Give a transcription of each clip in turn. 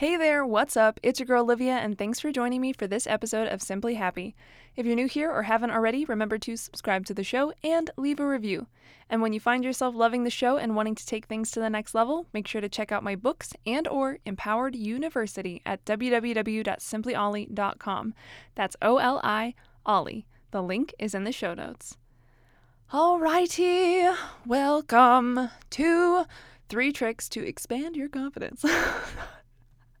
Hey there, what's up? It's your girl Olivia, and thanks for joining me for this episode of Simply Happy. If you're new here or haven't already, remember to subscribe to the show and leave a review. And when you find yourself loving the show and wanting to take things to the next level, make sure to check out my books and or Empowered University at www.simplyoli.com. That's O-L-I, Oli. The link is in the show notes. Alrighty, welcome to three tricks to expand your confidence.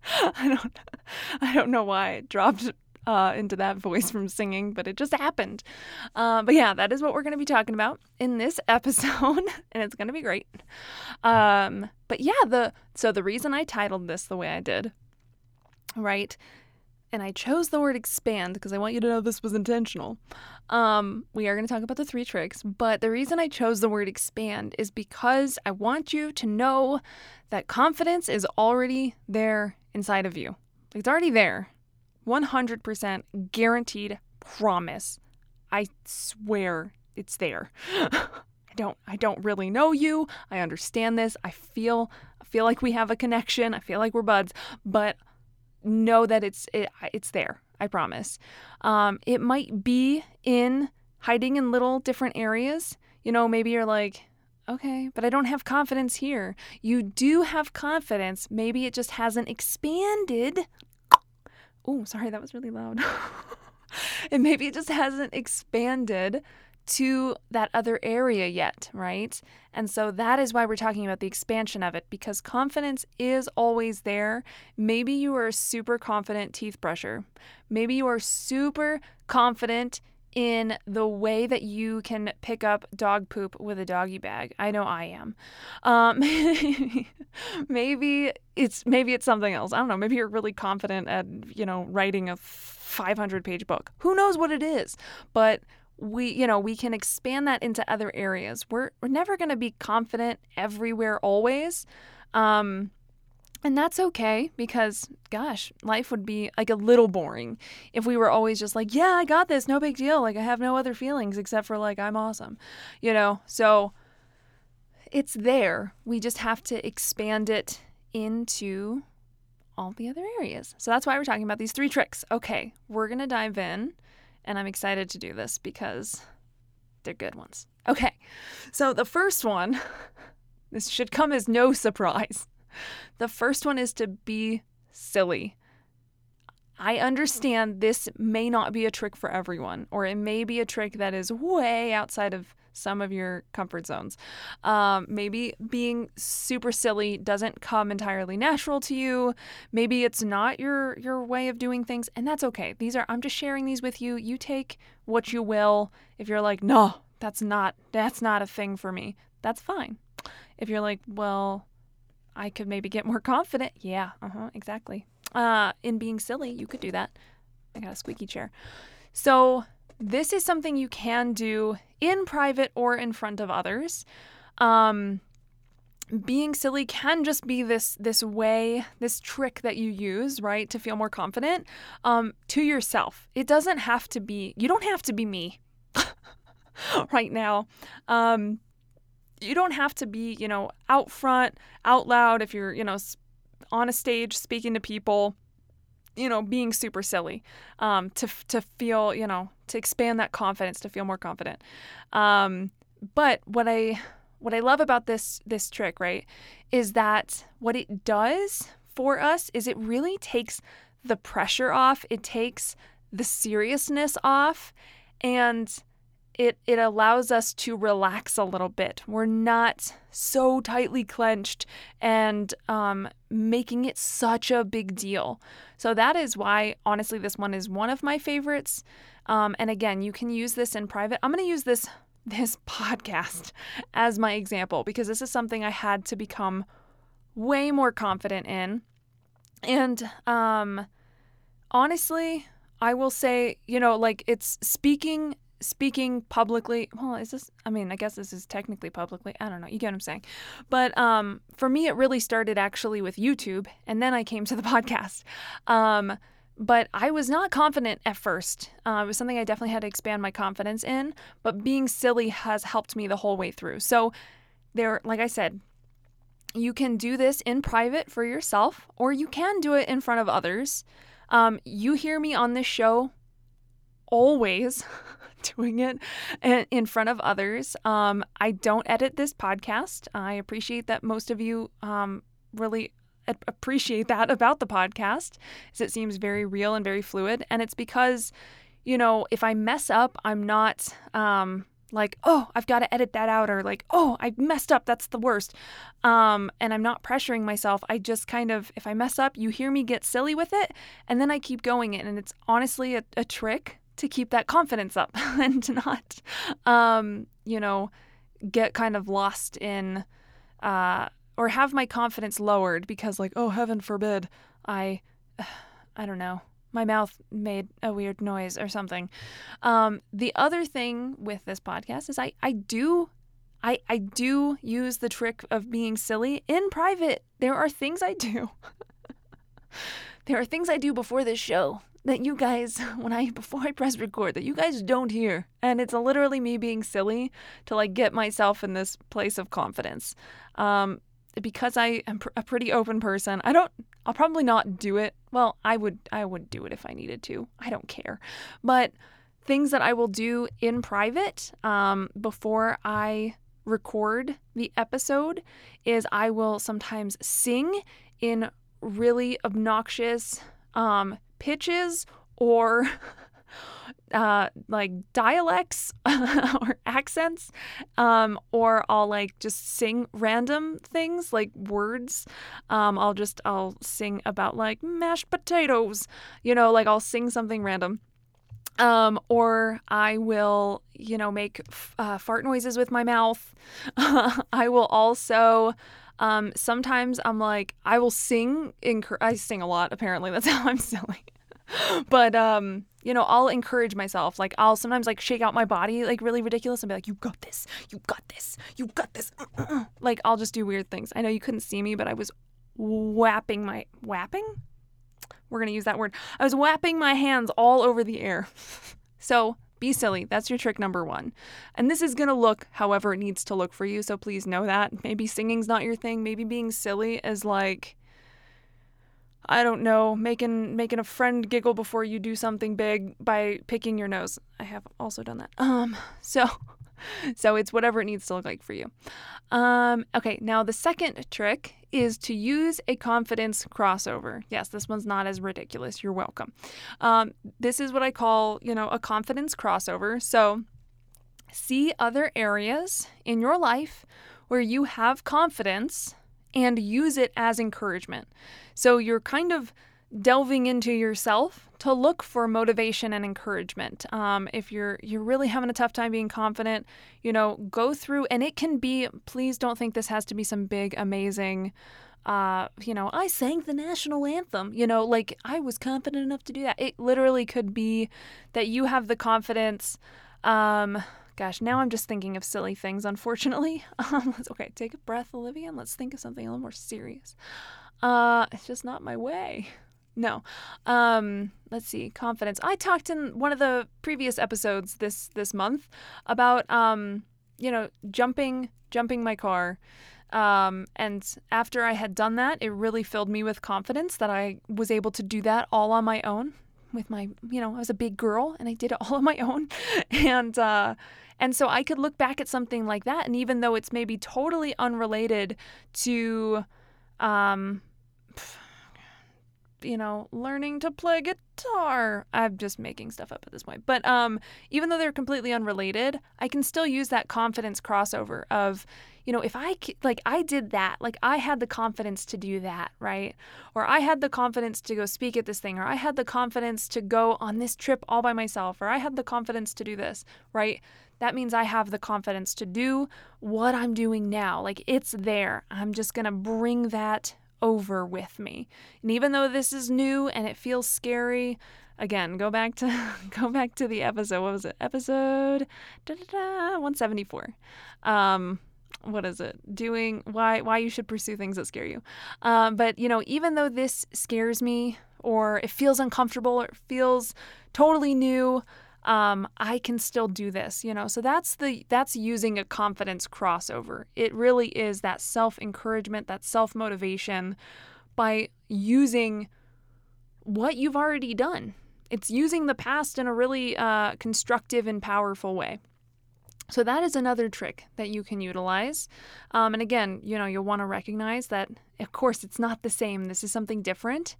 I don't I don't know why it dropped uh, into that voice from singing, but it just happened. Uh, but yeah, that is what we're going to be talking about in this episode, and it's going to be great. Um, but yeah, the so the reason I titled this the way I did, right, and I chose the word expand because I want you to know this was intentional. Um, we are going to talk about the three tricks, but the reason I chose the word expand is because I want you to know that confidence is already there inside of you. It's already there. 100% guaranteed promise. I swear it's there. I don't I don't really know you. I understand this. I feel I feel like we have a connection. I feel like we're buds, but know that it's it, it's there. I promise. Um, it might be in hiding in little different areas. You know, maybe you're like, okay, but I don't have confidence here. You do have confidence. Maybe it just hasn't expanded. Oh, sorry, that was really loud. and maybe it just hasn't expanded to that other area yet, right? And so that is why we're talking about the expansion of it because confidence is always there. Maybe you are a super confident teeth brusher. Maybe you are super confident in the way that you can pick up dog poop with a doggy bag. I know I am. Um, maybe it's maybe it's something else. I don't know. Maybe you're really confident at you know writing a 500 page book. Who knows what it is? But we you know we can expand that into other areas. We're we're never going to be confident everywhere always. Um, and that's okay because, gosh, life would be like a little boring if we were always just like, yeah, I got this, no big deal. Like, I have no other feelings except for like, I'm awesome, you know? So it's there. We just have to expand it into all the other areas. So that's why we're talking about these three tricks. Okay, we're going to dive in, and I'm excited to do this because they're good ones. Okay, so the first one, this should come as no surprise. The first one is to be silly. I understand this may not be a trick for everyone, or it may be a trick that is way outside of some of your comfort zones. Um, maybe being super silly doesn't come entirely natural to you. Maybe it's not your your way of doing things, and that's okay. These are I'm just sharing these with you. You take what you will. If you're like, no, that's not that's not a thing for me, that's fine. If you're like, well, I could maybe get more confident. Yeah, uh huh, exactly. Uh, in being silly, you could do that. I got a squeaky chair. So, this is something you can do in private or in front of others. Um, being silly can just be this this way this trick that you use right to feel more confident um, to yourself it doesn't have to be you don't have to be me right now um, you don't have to be, you know, out front, out loud if you're, you know, on a stage speaking to people, you know, being super silly um, to, to feel, you know, to expand that confidence, to feel more confident. Um, but what I what I love about this this trick, right, is that what it does for us is it really takes the pressure off. It takes the seriousness off and it it allows us to relax a little bit. We're not so tightly clenched and um, making it such a big deal. So that is why, honestly, this one is one of my favorites. Um, and again, you can use this in private. I'm going to use this this podcast as my example because this is something I had to become way more confident in. And um, honestly, I will say, you know, like it's speaking speaking publicly well is this i mean i guess this is technically publicly i don't know you get what i'm saying. But um, for me it really started actually with youtube and then i came to the podcast. Um, but i was not confident at first. Uh, it was something i definitely had to expand my confidence in but being silly has helped me the whole way through. So there like i said you can do this in private for yourself or you can do it in front of others. Um, you hear me on this show always doing it in front of others. Um, I don't edit this podcast. I appreciate that most of you um, really appreciate that about the podcast, as it seems very real and very fluid. And it's because, you know, if I mess up, I'm not um, like, oh, I've got to edit that out, or like, oh, I messed up. That's the worst. Um, and I'm not pressuring myself. I just kind of, if I mess up, you hear me get silly with it, and then I keep going. And it's honestly a, a trick to keep that confidence up and to not, um, you know, get kind of lost in, uh, or have my confidence lowered because, like, oh, heaven forbid, I, I don't know, my mouth made a weird noise or something. Um, the other thing with this podcast is I, I do I, I do use the trick of being silly in private. There are things I do. there are things I do before this show that you guys when I before I press record that you guys don't hear. And it's literally me being silly to like get myself in this place of confidence. Um because I am pr- a pretty open person. I don't I'll probably not do it. Well, I would I would do it if I needed to. I don't care. But things that I will do in private um before I record the episode is I will sometimes sing in really obnoxious um pitches or uh, like dialects or accents, um, or I'll like just sing random things like words. Um, I'll just I'll sing about like mashed potatoes, you know, like I'll sing something random. Um, or I will, you know, make f- uh, fart noises with my mouth. I will also um, sometimes I'm like, I will sing. I sing a lot. Apparently, that's how I'm silly. but um, you know, I'll encourage myself. Like I'll sometimes like shake out my body like really ridiculous and be like, "You got this. You got this. You got this." like I'll just do weird things. I know you couldn't see me, but I was whapping my whapping. We're gonna use that word. I was whapping my hands all over the air. so be silly. That's your trick number one. And this is going to look however it needs to look for you. So please know that. Maybe singing's not your thing. Maybe being silly is like, I don't know, making making a friend giggle before you do something big by picking your nose. I have also done that. Um, so so it's whatever it needs to look like for you. Um, okay, now the second trick is to use a confidence crossover. Yes, this one's not as ridiculous. You're welcome. Um, this is what I call, you know, a confidence crossover. So see other areas in your life where you have confidence and use it as encouragement. So you're kind of delving into yourself to look for motivation and encouragement. Um, if you're you're really having a tough time being confident, you know, go through and it can be. Please don't think this has to be some big amazing. Uh, you know, I sang the national anthem. You know, like I was confident enough to do that. It literally could be that you have the confidence. Um, gosh, now I'm just thinking of silly things. Unfortunately, um, okay, take a breath, Olivia, and let's think of something a little more serious. Uh, it's just not my way. No. Um, let's see. Confidence. I talked in one of the previous episodes this this month about um, you know, jumping jumping my car. Um, and after I had done that, it really filled me with confidence that I was able to do that all on my own with my, you know, I was a big girl and I did it all on my own. And uh and so I could look back at something like that and even though it's maybe totally unrelated to um you know, learning to play guitar. I'm just making stuff up at this point. But um, even though they're completely unrelated, I can still use that confidence crossover of, you know, if I like I did that, like I had the confidence to do that, right? Or I had the confidence to go speak at this thing, or I had the confidence to go on this trip all by myself, or I had the confidence to do this, right? That means I have the confidence to do what I'm doing now. Like it's there. I'm just going to bring that over with me. And even though this is new and it feels scary, again, go back to go back to the episode. What was it? Episode 174. Um what is it? Doing why why you should pursue things that scare you. Um, but you know, even though this scares me or it feels uncomfortable or it feels totally new, um, I can still do this, you know. So that's the that's using a confidence crossover. It really is that self encouragement, that self motivation by using what you've already done. It's using the past in a really uh, constructive and powerful way. So that is another trick that you can utilize. Um, and again, you know, you'll want to recognize that, of course, it's not the same. This is something different,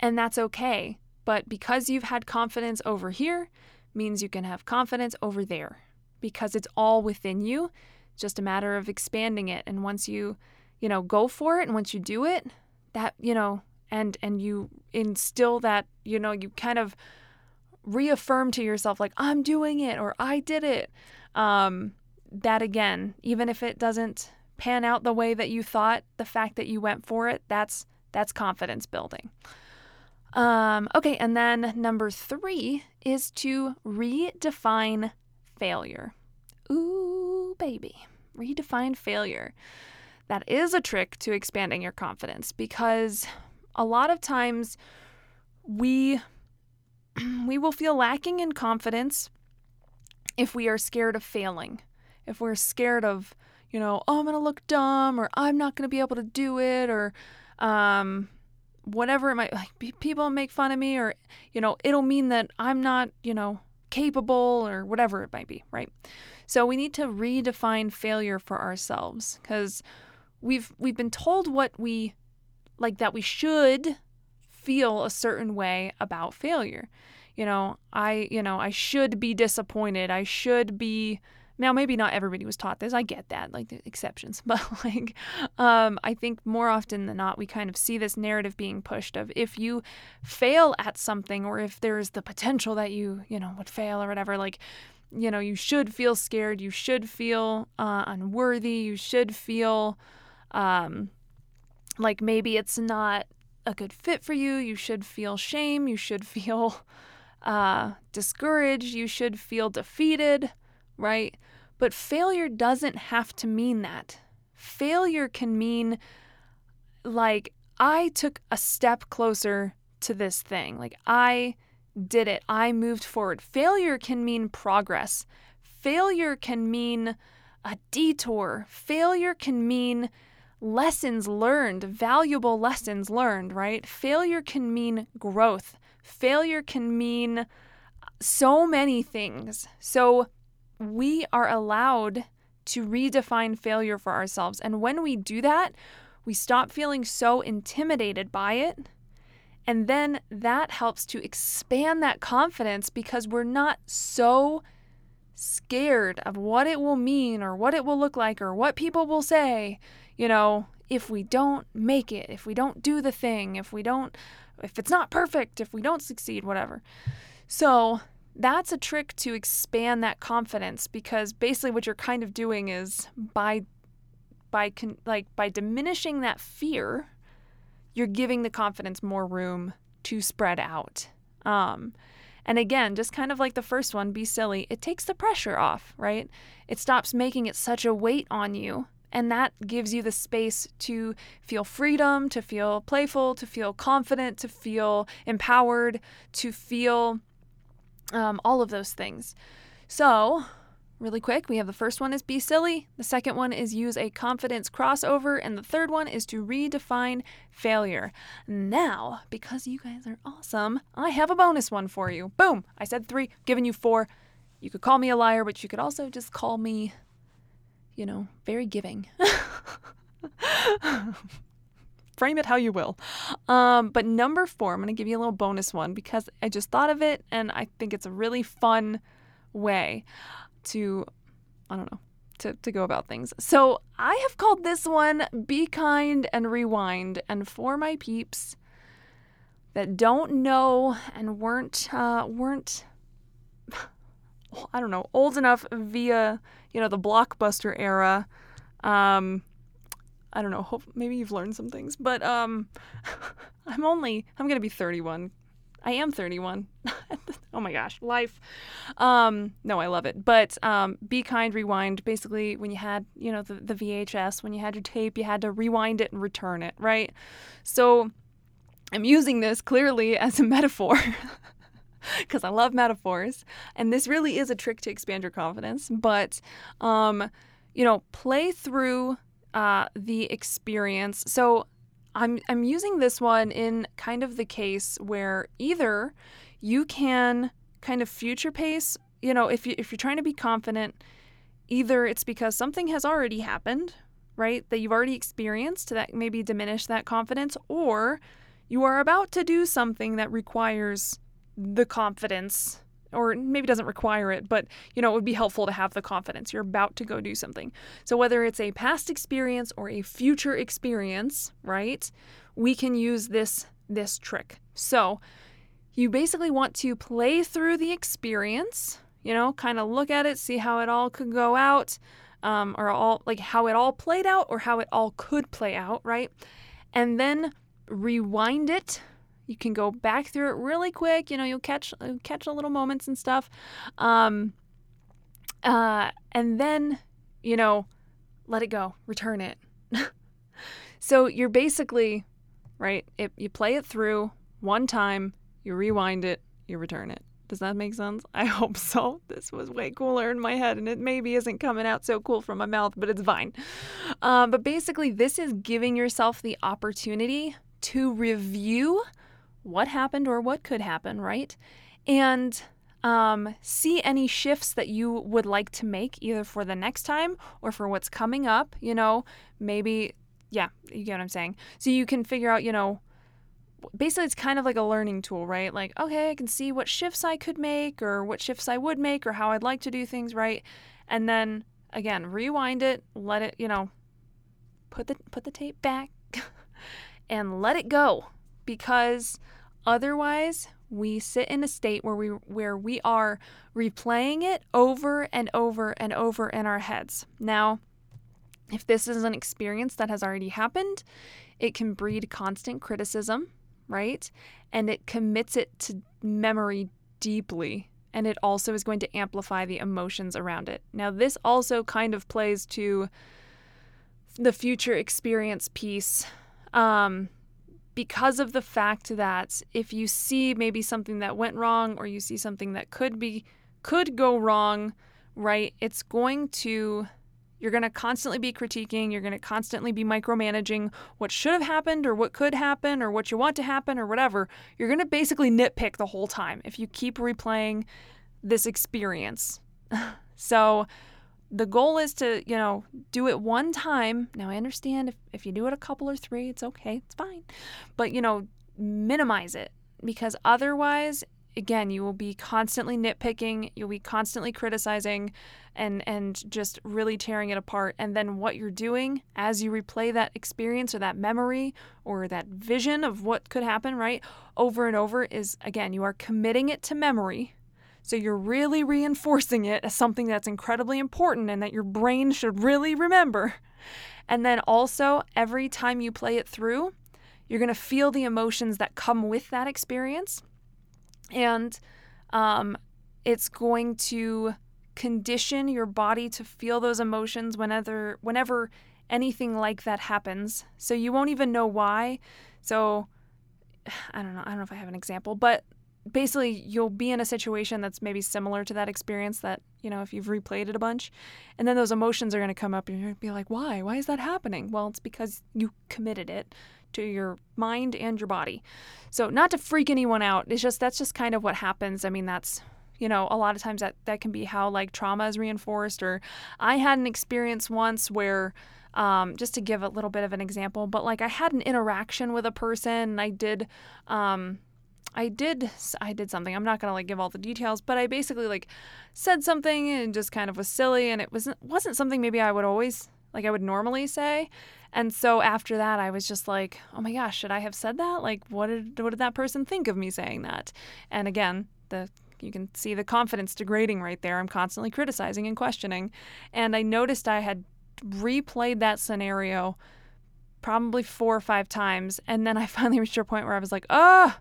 and that's okay. But because you've had confidence over here, means you can have confidence over there because it's all within you. Just a matter of expanding it. And once you, you know, go for it and once you do it, that, you know, and and you instill that, you know, you kind of reaffirm to yourself like I'm doing it or I did it. Um that again, even if it doesn't pan out the way that you thought, the fact that you went for it, that's that's confidence building. Um, okay, and then number three is to redefine failure. Ooh, baby, redefine failure. That is a trick to expanding your confidence because a lot of times we we will feel lacking in confidence if we are scared of failing. If we're scared of, you know, oh, I'm going to look dumb or I'm not going to be able to do it or um whatever it might like people make fun of me or you know it'll mean that i'm not you know capable or whatever it might be right? So we need to redefine failure for ourselves because we've we've been told what we like that we should feel a certain way about failure. You know i you know i should be disappointed. I should be now, maybe not everybody was taught this. I get that, like the exceptions, but like, um, I think more often than not, we kind of see this narrative being pushed of if you fail at something, or if there's the potential that you, you know, would fail or whatever, like, you know, you should feel scared, you should feel uh, unworthy, you should feel um, like maybe it's not a good fit for you, you should feel shame, you should feel uh, discouraged, you should feel defeated, right? But failure doesn't have to mean that. Failure can mean, like, I took a step closer to this thing. Like, I did it, I moved forward. Failure can mean progress. Failure can mean a detour. Failure can mean lessons learned, valuable lessons learned, right? Failure can mean growth. Failure can mean so many things. So, we are allowed to redefine failure for ourselves. And when we do that, we stop feeling so intimidated by it. And then that helps to expand that confidence because we're not so scared of what it will mean or what it will look like or what people will say, you know, if we don't make it, if we don't do the thing, if we don't, if it's not perfect, if we don't succeed, whatever. So that's a trick to expand that confidence because basically what you're kind of doing is by by con- like by diminishing that fear you're giving the confidence more room to spread out. Um, and again just kind of like the first one be silly. It takes the pressure off right? It stops making it such a weight on you and that gives you the space to feel freedom to feel playful to feel confident to feel empowered to feel um, all of those things. So, really quick, we have the first one is be silly, the second one is use a confidence crossover, and the third one is to redefine failure. Now, because you guys are awesome, I have a bonus one for you. Boom! I said three, giving you four. You could call me a liar, but you could also just call me, you know, very giving. frame it how you will. Um, but number four, I'm going to give you a little bonus one because I just thought of it and I think it's a really fun way to, I don't know, to, to go about things. So I have called this one Be Kind and Rewind. And for my peeps that don't know and weren't, uh, weren't, I don't know, old enough via, you know, the blockbuster era, um, I don't know. Hope maybe you've learned some things, but um, I'm only I'm gonna be 31. I am 31. oh my gosh, life. Um, no, I love it. But um, be kind, rewind. Basically, when you had you know the the VHS, when you had your tape, you had to rewind it and return it, right? So I'm using this clearly as a metaphor. Because I love metaphors, and this really is a trick to expand your confidence. But, um, you know, play through uh, the experience. So I'm I'm using this one in kind of the case where either you can kind of future pace, you know, if you if you're trying to be confident, either it's because something has already happened, right? That you've already experienced that maybe diminish that confidence or you are about to do something that requires the confidence or maybe doesn't require it, but you know, it would be helpful to have the confidence. You're about to go do something. So whether it's a past experience or a future experience, right? We can use this this trick. So, you basically want to play through the experience, you know, kind of look at it, see how it all could go out, um, or all like how it all played out or how it all could play out, right? And then rewind it you can go back through it really quick. You know, you'll catch catch the little moments and stuff. Um, uh, and then, you know, let it go, return it. so you're basically, right? If you play it through one time, you rewind it, you return it. Does that make sense? I hope so. This was way cooler in my head, and it maybe isn't coming out so cool from my mouth, but it's fine. Um, but basically, this is giving yourself the opportunity to review what happened or what could happen, right? And um, see any shifts that you would like to make either for the next time or for what's coming up. You know, maybe, yeah, you get what I'm saying. So you can figure out, you know, basically it's kind of like a learning tool, right? Like, okay, I can see what shifts I could make or what shifts I would make or how I'd like to do things, right? And then again, rewind it, let it, you know, put the put the tape back and let it go because otherwise we sit in a state where we where we are replaying it over and over and over in our heads. Now, if this is an experience that has already happened, it can breed constant criticism, right? And it commits it to memory deeply. And it also is going to amplify the emotions around it. Now, this also kind of plays to the future experience piece. Um, because of the fact that if you see maybe something that went wrong or you see something that could be could go wrong, right? It's going to you're going to constantly be critiquing, you're going to constantly be micromanaging what should have happened or what could happen or what you want to happen or whatever. You're going to basically nitpick the whole time if you keep replaying this experience. so, the goal is to, you know, do it one time. Now, I understand if, if you do it a couple or three, it's okay, it's fine. But, you know, minimize it because otherwise, again, you will be constantly nitpicking, you'll be constantly criticizing and and just really tearing it apart. And then what you're doing as you replay that experience or that memory or that vision of what could happen, right? Over and over is again, you are committing it to memory so you're really reinforcing it as something that's incredibly important and that your brain should really remember. And then also, every time you play it through, you're going to feel the emotions that come with that experience. And um, it's going to condition your body to feel those emotions whenever whenever anything like that happens. So you won't even know why. So I don't know, I don't know if I have an example, but basically you'll be in a situation that's maybe similar to that experience that you know if you've replayed it a bunch and then those emotions are going to come up and you're going to be like why? Why is that happening? Well it's because you committed it to your mind and your body. So not to freak anyone out it's just that's just kind of what happens. I mean that's you know a lot of times that that can be how like trauma is reinforced or i had an experience once where um, just to give a little bit of an example, but like I had an interaction with a person and I did, um, I did, I did something. I'm not gonna like give all the details, but I basically like said something and just kind of was silly, and it wasn't wasn't something maybe I would always like I would normally say. And so after that, I was just like, oh my gosh, should I have said that? Like, what did what did that person think of me saying that? And again, the you can see the confidence degrading right there. I'm constantly criticizing and questioning, and I noticed I had replayed that scenario probably four or five times, and then I finally reached a point where I was like, oh.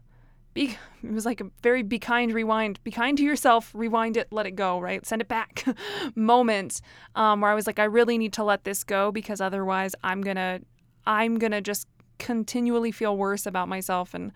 Be, it was like a very be kind rewind be kind to yourself rewind it let it go right send it back moment um, where i was like i really need to let this go because otherwise i'm gonna i'm gonna just continually feel worse about myself and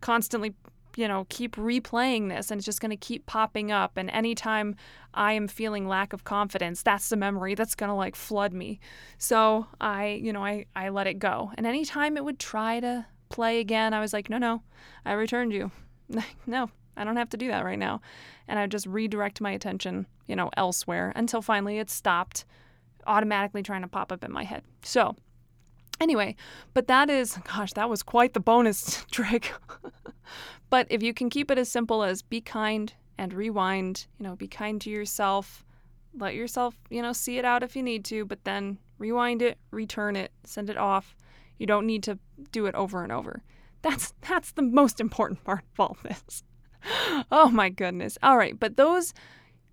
constantly you know, keep replaying this and it's just going to keep popping up. And anytime I am feeling lack of confidence, that's the memory that's going to like flood me. So I, you know, I, I let it go. And anytime it would try to play again, I was like, no, no, I returned you. no, I don't have to do that right now. And I just redirect my attention, you know, elsewhere until finally it stopped automatically trying to pop up in my head. So, anyway, but that is, gosh, that was quite the bonus trick. But if you can keep it as simple as be kind and rewind, you know, be kind to yourself, let yourself, you know, see it out if you need to, but then rewind it, return it, send it off. You don't need to do it over and over. That's that's the most important part of all this. oh my goodness. All right, but those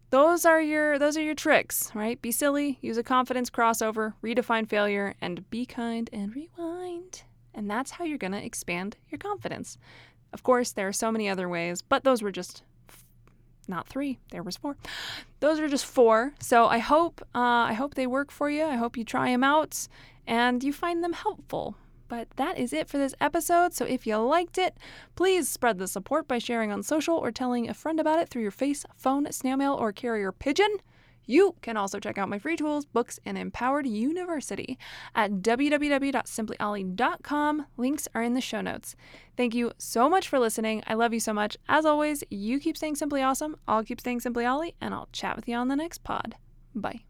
those are your those are your tricks, right? Be silly, use a confidence crossover, redefine failure, and be kind and rewind. And that's how you're going to expand your confidence. Of course, there are so many other ways, but those were just not three. There was four. Those are just four. So I hope uh, I hope they work for you. I hope you try them out and you find them helpful. But that is it for this episode. So if you liked it, please spread the support by sharing on social or telling a friend about it through your face, phone, snail mail, or carrier pigeon. You can also check out my free tools, books, and Empowered University at www.simplyoli.com. Links are in the show notes. Thank you so much for listening. I love you so much. As always, you keep staying simply awesome. I'll keep staying simply Oli, and I'll chat with you on the next pod. Bye.